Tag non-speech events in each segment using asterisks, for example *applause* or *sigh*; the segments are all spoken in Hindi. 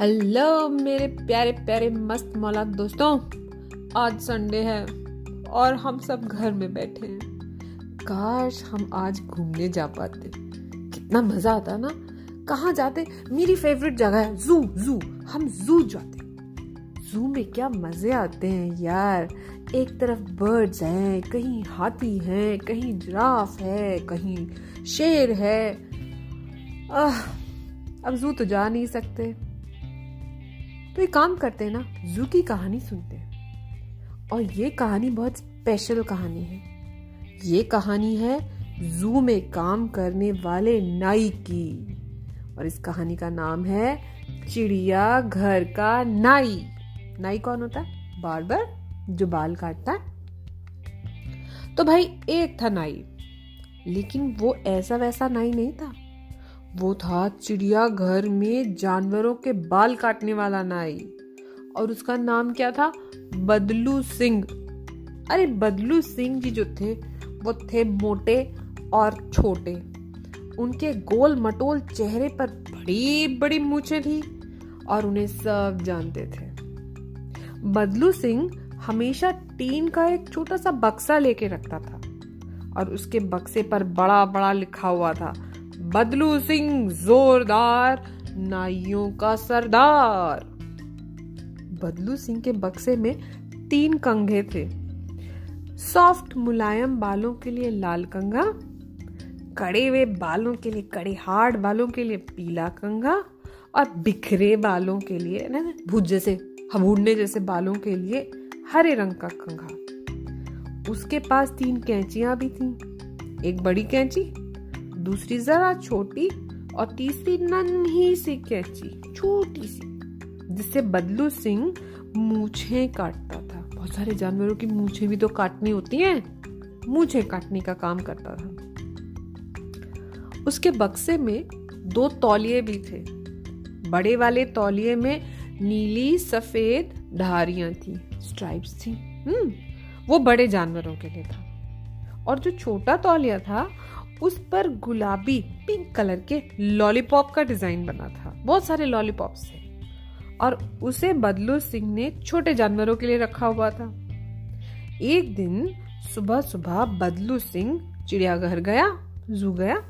हेलो मेरे प्यारे प्यारे मस्त मौला दोस्तों आज संडे है और हम सब घर में बैठे हैं। काश हम आज घूमने जा पाते। कितना मज़ा आता ना। कहाँ जाते? मेरी फेवरेट जगह है जू जू हम जू जाते। जू में क्या मज़े आते हैं यार। एक तरफ़ बर्ड्स हैं कहीं हाथी हैं कहीं जिराफ है कहीं शेर है। आह, अब जू तो जा नहीं सकते। तो एक काम करते हैं ना जू की कहानी सुनते हैं। और ये कहानी बहुत स्पेशल कहानी है। ये कहानी है जू में काम करने वाले नाई की। और इस कहानी का नाम है चिड़िया घर का नाई। नाई कौन होता है? बार्बर जो बाल काटता है। तो भाई, एक था नाई, लेकिन वो ऐसा वैसा नाई नहीं था। वो था चिड़िया घर में जानवरों के बाल काटने वाला नाई। और उसका नाम क्या था? बदलू सिंह। अरे, बदलू सिंह जी जो थे, वो थे मोटे और छोटे। उनके गोल मटोल चेहरे पर बड़ी बड़ी मूछें थी और उन्हें सब जानते थे। बदलू सिंह हमेशा टीन का एक छोटा सा बक्सा लेके रखता था और उसके बक्से पर बड़ा बड़ा लिखा हुआ था बदलू सिंह जोरदार, नाइयों का सरदार। बदलू सिंह के बक्से में तीन कंघे थे। सॉफ्ट, मुलायम बालों के लिए लाल कंघा, कड़े हुए बालों के लिए, कड़े हार्ड बालों के लिए पीला कंघा और बिखरे बालों के लिए ना भूज जैसे, हबूडने जैसे बालों के लिए हरे रंग का कंघा। उसके पास तीन कैंचियाँ भी थीं, एक बड़ी कैंची दूसरी जरा छोटी और तीसरी नन्ही सी कैची, छोटी सी, जिससे बदलू सिंह मूछे काटता था। बहुत सारे जानवरों की मूछे भी तो काटनी होती हैं। मूछे काटने का काम करता था। उसके बक्से में दो तौलिए भी थे। बड़े वाले तौलिए में नीली, सफ़ेद धारियाँ थी स्ट्राइप्स थी। हम्म वो बड़े जानवरों के लिए था। और जो छोटा तौलिया था उस पर गुलाबी पिंक कलर के लॉलीपॉप का डिज़ाइन बना था। बहुत सारे लॉलीपॉप्स थे। और उसे बदलू सिंह ने छोटे जानवरों के लिए रखा हुआ था। एक दिन सुबह सुबह बदलू सिंह चिड़ियाघर गया, जू गया।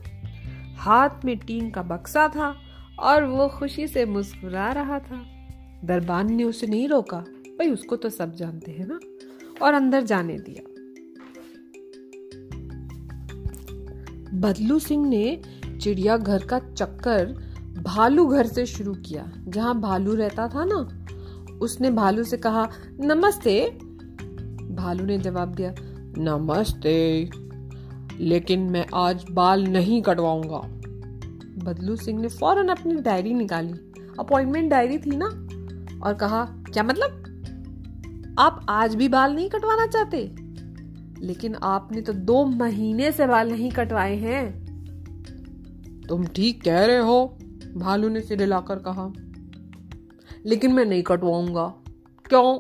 हाथ में टीन का बक्सा था और वो खुशी से मुस्कुरा रहा था। दरबान ने उसे नहीं रोका। भाई, उसको तो सब जानते हैं ना? और अंदर जाने दिया। बदलू सिंह ने चिड़ियाघर का चक्कर भालू घर से शुरू किया, जहाँ भालू रहता था ना। उसने भालू से कहा, नमस्ते। भालू ने जवाब दिया, नमस्ते। लेकिन मैं आज बाल नहीं कटवाऊँगा। बदलू सिंह ने फ़ौरन अपनी डायरी निकाली। अपॉइंटमेंट डायरी थी ना, और कहा, क्या मतलब? आप आज भी बाल नहीं कटवाना चाहते? लेकिन आपने तो दो महीने से बाल नहीं कटवाए हैं। तुम ठीक कह रहे हो, भालू ने सिर हिलाकर कहा। लेकिन मैं नहीं कटवाऊँगा। क्यों?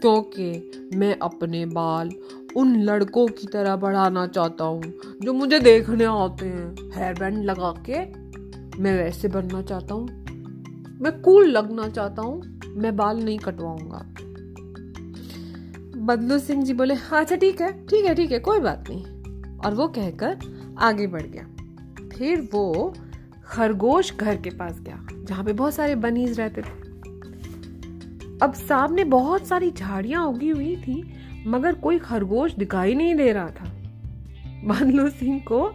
क्योंकि मैं अपने बाल उन लड़कों की तरह बढ़ाना चाहता हूँ, जो मुझे देखने आते हैं। हेयर बैंड लगा के मैं वैसे बनना चाहता हूँ। मैं कूल लगना चाहता हूँ, मैं बाल नहीं कटवाऊँगा। बदलू सिंह जी बोले हाँ अच्छा ठीक है ठीक है ठीक है, कोई बात नहीं। और वो कहकर आगे बढ़ गया। फिर वो खरगोश घर के पास गया, जहाँ पे बहुत सारे बनीज रहते थे। अब सामने बहुत सारी झाड़ियाँ उगी हुई थी, मगर कोई खरगोश दिखाई नहीं दे रहा था। बदलू सिंह को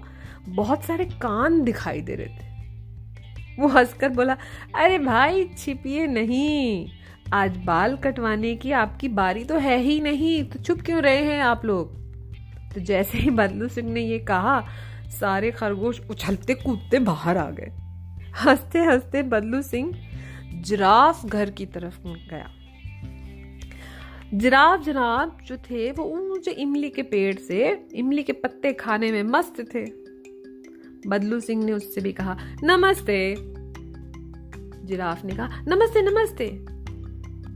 बहुत सारे कान दिखाई दे रहे थे। वो हंसकर बोला, अरे भाई, छिपिए नहीं। आज बाल कटवाने की आपकी बारी तो है ही नहीं तो चुप क्यों रहे हैं आप लोग? तो जैसे ही बदलू सिंह ने ये कहा, सारे खरगोश उछलते कूदते बाहर आ गए। हँसते हँसते बदलू सिंह जिराफ घर की तरफ़ गया। जिराफ जनाब जो थे, वो ऊँचे इमली के पेड़ से, इमली के पत्ते खाने में मस्त थे। बदलू सिंह ने उससे भी कहा, नमस्ते। जिराफ ने कहा, नमस्ते नमस्ते।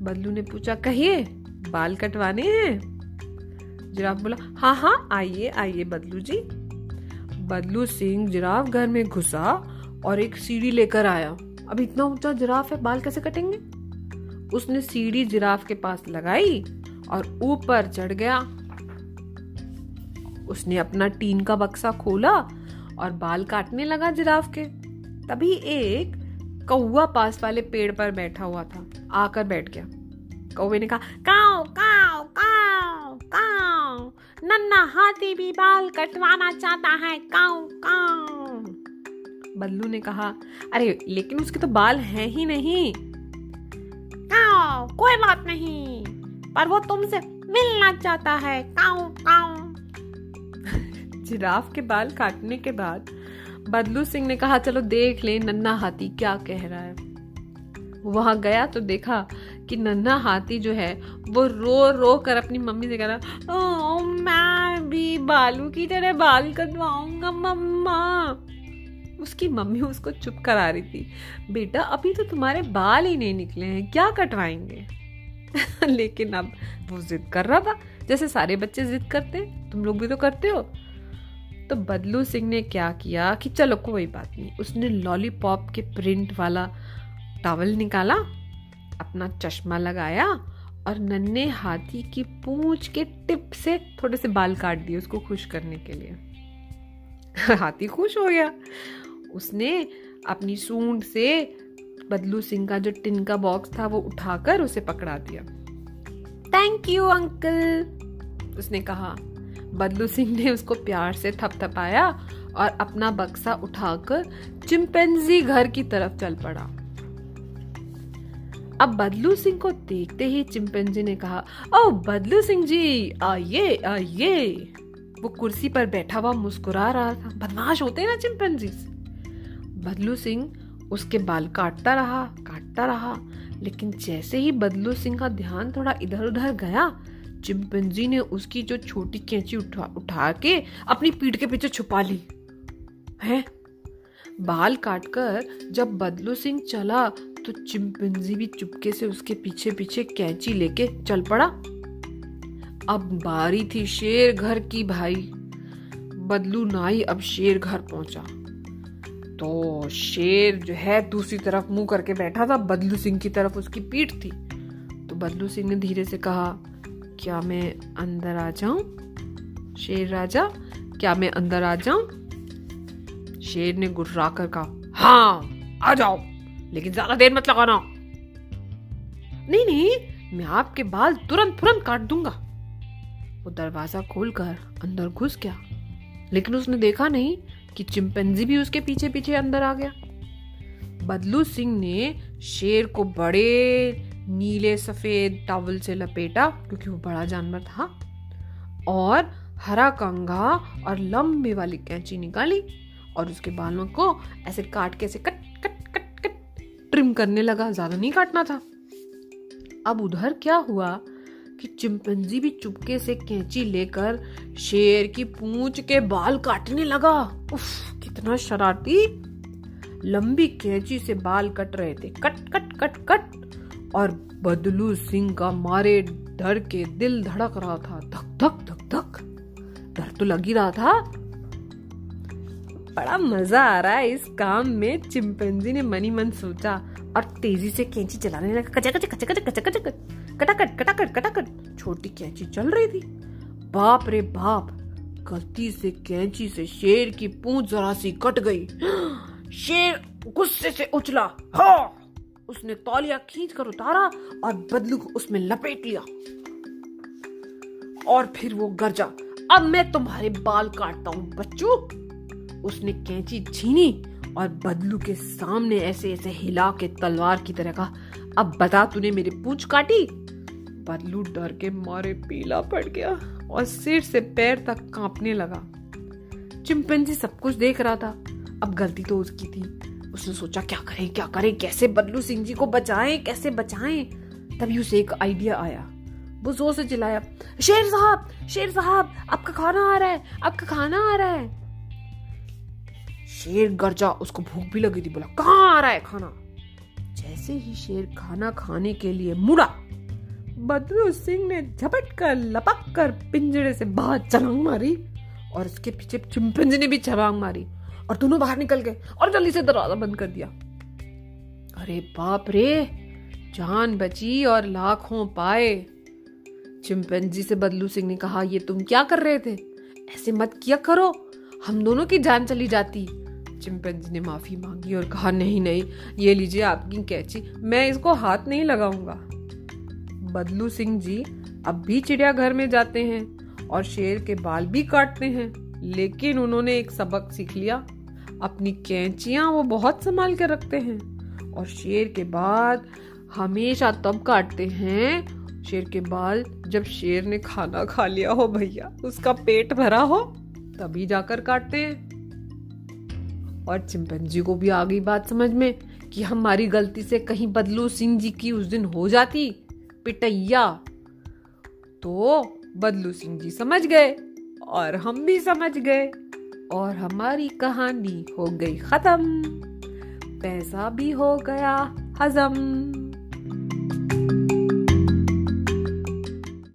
बदलू ने पूछा, कहिए, बाल कटवाने हैं? जिराफ बोला हाँ हाँ आइए आइए बदलू जी. बदलू सिंह जिराफ घर में घुसा और एक सीढ़ी लेकर आया। अब इतना ऊँचा जिराफ है, बाल कैसे कटेंगे? उसने सीढ़ी जिराफ के पास लगाई और ऊपर चढ़ गया। उसने अपना टीन का बक्सा खोला और बाल काटने लगा जिराफ के। तभी एक कौआ पास वाले पेड़ पर बैठा हुआ था। आकर बैठ गया। कौवे ने कहा, काओ काओ काओ काओ, नन्ना हाथी भी बाल कटवाना चाहता है, काओ काओ। बल्लू ने कहा, अरे, लेकिन उसके तो बाल हैं ही नहीं। काओ, कोई बात नहीं, पर वो तुमसे मिलना चाहता है, काओ काओ। *laughs* जिराफ के बाल काटने के बाद बदलू सिंह ने कहा, चलो देख ले, नन्ना हाथी क्या कह रहा है। वहाँ गया तो देखा कि नन्ना हाथी जो है, वो रो रो कर अपनी मम्मी से कह रहा ओ मैं भी बालू की तरह बाल कटवाऊँगा, मम्मा. उसकी मम्मी उसको चुप करा रही थी। बेटा, अभी तो तुम्हारे बाल ही नहीं निकले हैं, क्या कटवाएँगे? *laughs* लेकिन अब वो जिद कर रहा था, जैसे सारे बच्चे जिद करते, तुम लोग भी तो करते हो। तो बदलू सिंह ने क्या किया कि चलो, कोई बात नहीं, उसने लॉलीपॉप के प्रिंट वाला टॉवल निकाला, अपना चश्मा लगाया और नन्हे हाथी की पूंछ के टिप से थोड़े से बाल काट दिए उसको खुश करने के लिए। हाथी खुश हो गया। उसने अपनी सूंड से बदलू सिंह का जो टिन का बॉक्स था वो उठाकर उसे पकड़ा दिया। थैंक यू अंकल उसने कहा। बदलू सिंह ने उसको प्यार से थपथपाया और अपना बक्सा उठाकर चिंपैंजी घर की तरफ़ चल पड़ा। अब बदलू सिंह को देखते ही चिंपैंजी ने कहा, ओ, बदलू सिंह जी, आइए आइए। वो कुर्सी पर बैठा हुआ मुस्कुरा रहा था। बदमाश होते हैं ना चिंपैंजी बदलू सिंह उसके बाल काटता रहा काटता रहा, लेकिन जैसे ही बदलू सिंह का ध्यान थोड़ा इधर उधर गया चिंपैंजी ने उसकी जो छोटी कैंची उठा उठा के अपनी पीठ के पीछे छुपा ली। है? बाल काटकर जब बदलू सिंह चला तो चिंपैंजी भी चुपके से उसके पीछे पीछे कैंची लेके चल पड़ा। अब बारी थी शेर घर की भाई। बदलू नाई अब शेर घर पहुँचा। तो शेर जो है दूसरी तरफ़ मुँह करके बैठा था, बदलू सिंह की तरफ़ उसकी पीठ थी। तो बदलू सिंह ने धीरे से कहा, क्या मैं अंदर आ जाऊँ? शेर राजा, क्या मैं अंदर आ जाऊँ? शेर ने गुर्रा कर कहा हाँ आ जाओ। लेकिन ज़्यादा देर मत लगाना। नहीं नहीं, मैं आपके बाल तुरंत तुरंत काट दूँगा। वो दरवाज़ा खोलकर अंदर घुस गया। लेकिन उसने देखा नहीं कि चिंपैंजी भी उसके पीछे पीछे अंदर आ गया। बदलू सिंह ने शेर को बड़े नीले सफ़ेद टॉवल से लपेटा, क्योंकि वो बड़ा जानवर था, और हरा कंघा और लंबी वाली कैंची निकाली, और उसके बालों को ऐसे काट के ऐसे कट ट्रिम करने लगा, ज़्यादा नहीं काटना था। अब उधर क्या हुआ कि चिंपैंजी भी चुपके से कैंची लेकर शेर की पूंछ के बाल काटने लगा। उफ, कितना शरारती। लंबी कैंची से बाल कट रहे थे। कट कट कट कट। और बदलू सिंह का मारे डर के दिल धड़क रहा था। धक धक धक धक। डर तो लग ही रहा था। बड़ा मज़ा आ रहा है इस काम में चिंपैंजी ने मनी मन सोचा। और तेज़ी से कैंची चलाने लगा। कचा कचा कचा कचा कचा कचा कटाकट कटाकट कटाकट। छोटी कैंची चल रही थी। बाप रे बाप गलती से कैंची से शेर की पूंछ जरा सी कट गई। शेर गुस्से से उछला। हाँ। उसने तौलिया खींच कर उतारा और बदलू को उसमें लपेट लिया। और फिर वो गरजा। अब मैं तुम्हारे बाल काटता हूँ बच्चों। उसने कैंची छीनी और बदलू के सामने ऐसे ऐसे हिला के तलवार की तरह कहा, अब बता तूने मेरी पूछ काटी? बदलू डर के मारे पीला पड़ गया और सिर से पैर तक कांपने लगा। चिंपैंजी सब कुछ देख रहा था। अब गलती तो उसकी थी। उसने सोचा, क्या करें क्या करें? कैसे बदलू सिंह जी को बचाएँ? कैसे बचाएँ? तभी उसे एक आइडिया आया। वो ज़ोर से चिल्लाया, शेर साहब शेर साहब, आपका खाना आ रहा है, आपका खाना आ रहा है। शेर गरजा, उसको भूख भी लगी थी, बोला, कहाँ आ रहा है खाना? जैसे ही शेर खाना खाने के लिए मुड़ा, बदलू सिंह ने झपट कर, लपक कर पिंजरे से बाहर छलांग मारी और उसके पीछे चिंपैंजी ने भी छलांग मारी और दोनों बाहर निकल गए और जल्दी से दरवाज़ा बंद कर दिया। अरे बाप रे, जान बची और लाखों पाए। चिंपैंजी से बदलू सिंह ने कहा, ये तुम क्या कर रहे थे? ऐसे मत किया करो। हम दोनों की जान चली जाती। चिंपैंजी ने माफ़ी मांगी और कहा, नहीं नहीं, ये लीजिए आपकी कैची, मैं इसको हाथ नहीं लगाऊँगा। बदलू सिंह जी अब भी चिड़ियाघर में जाते हैं और शेर के बाल भी काटते हैं, लेकिन उन्होंने एक सबक सीख लिया। अपनी कैंचियाँ वो बहुत संभाल के रखते हैं और शेर के बाद हमेशा तब काटते हैं, शेर के बाल जब शेर ने खाना खा लिया हो भैया, उसका पेट भरा हो। तभी जाकर काटते हैं। और चिंपैंजी को भी आ गई बात समझ में कि हमारी गलती से कहीं बदलू सिंह जी की उस दिन हो जाती, पिटैया। तो बदलू सिंह जी समझ गए और हम भी समझ गए और हमारी कहानी हो गई खत्म। पैसा भी हो गया हजम।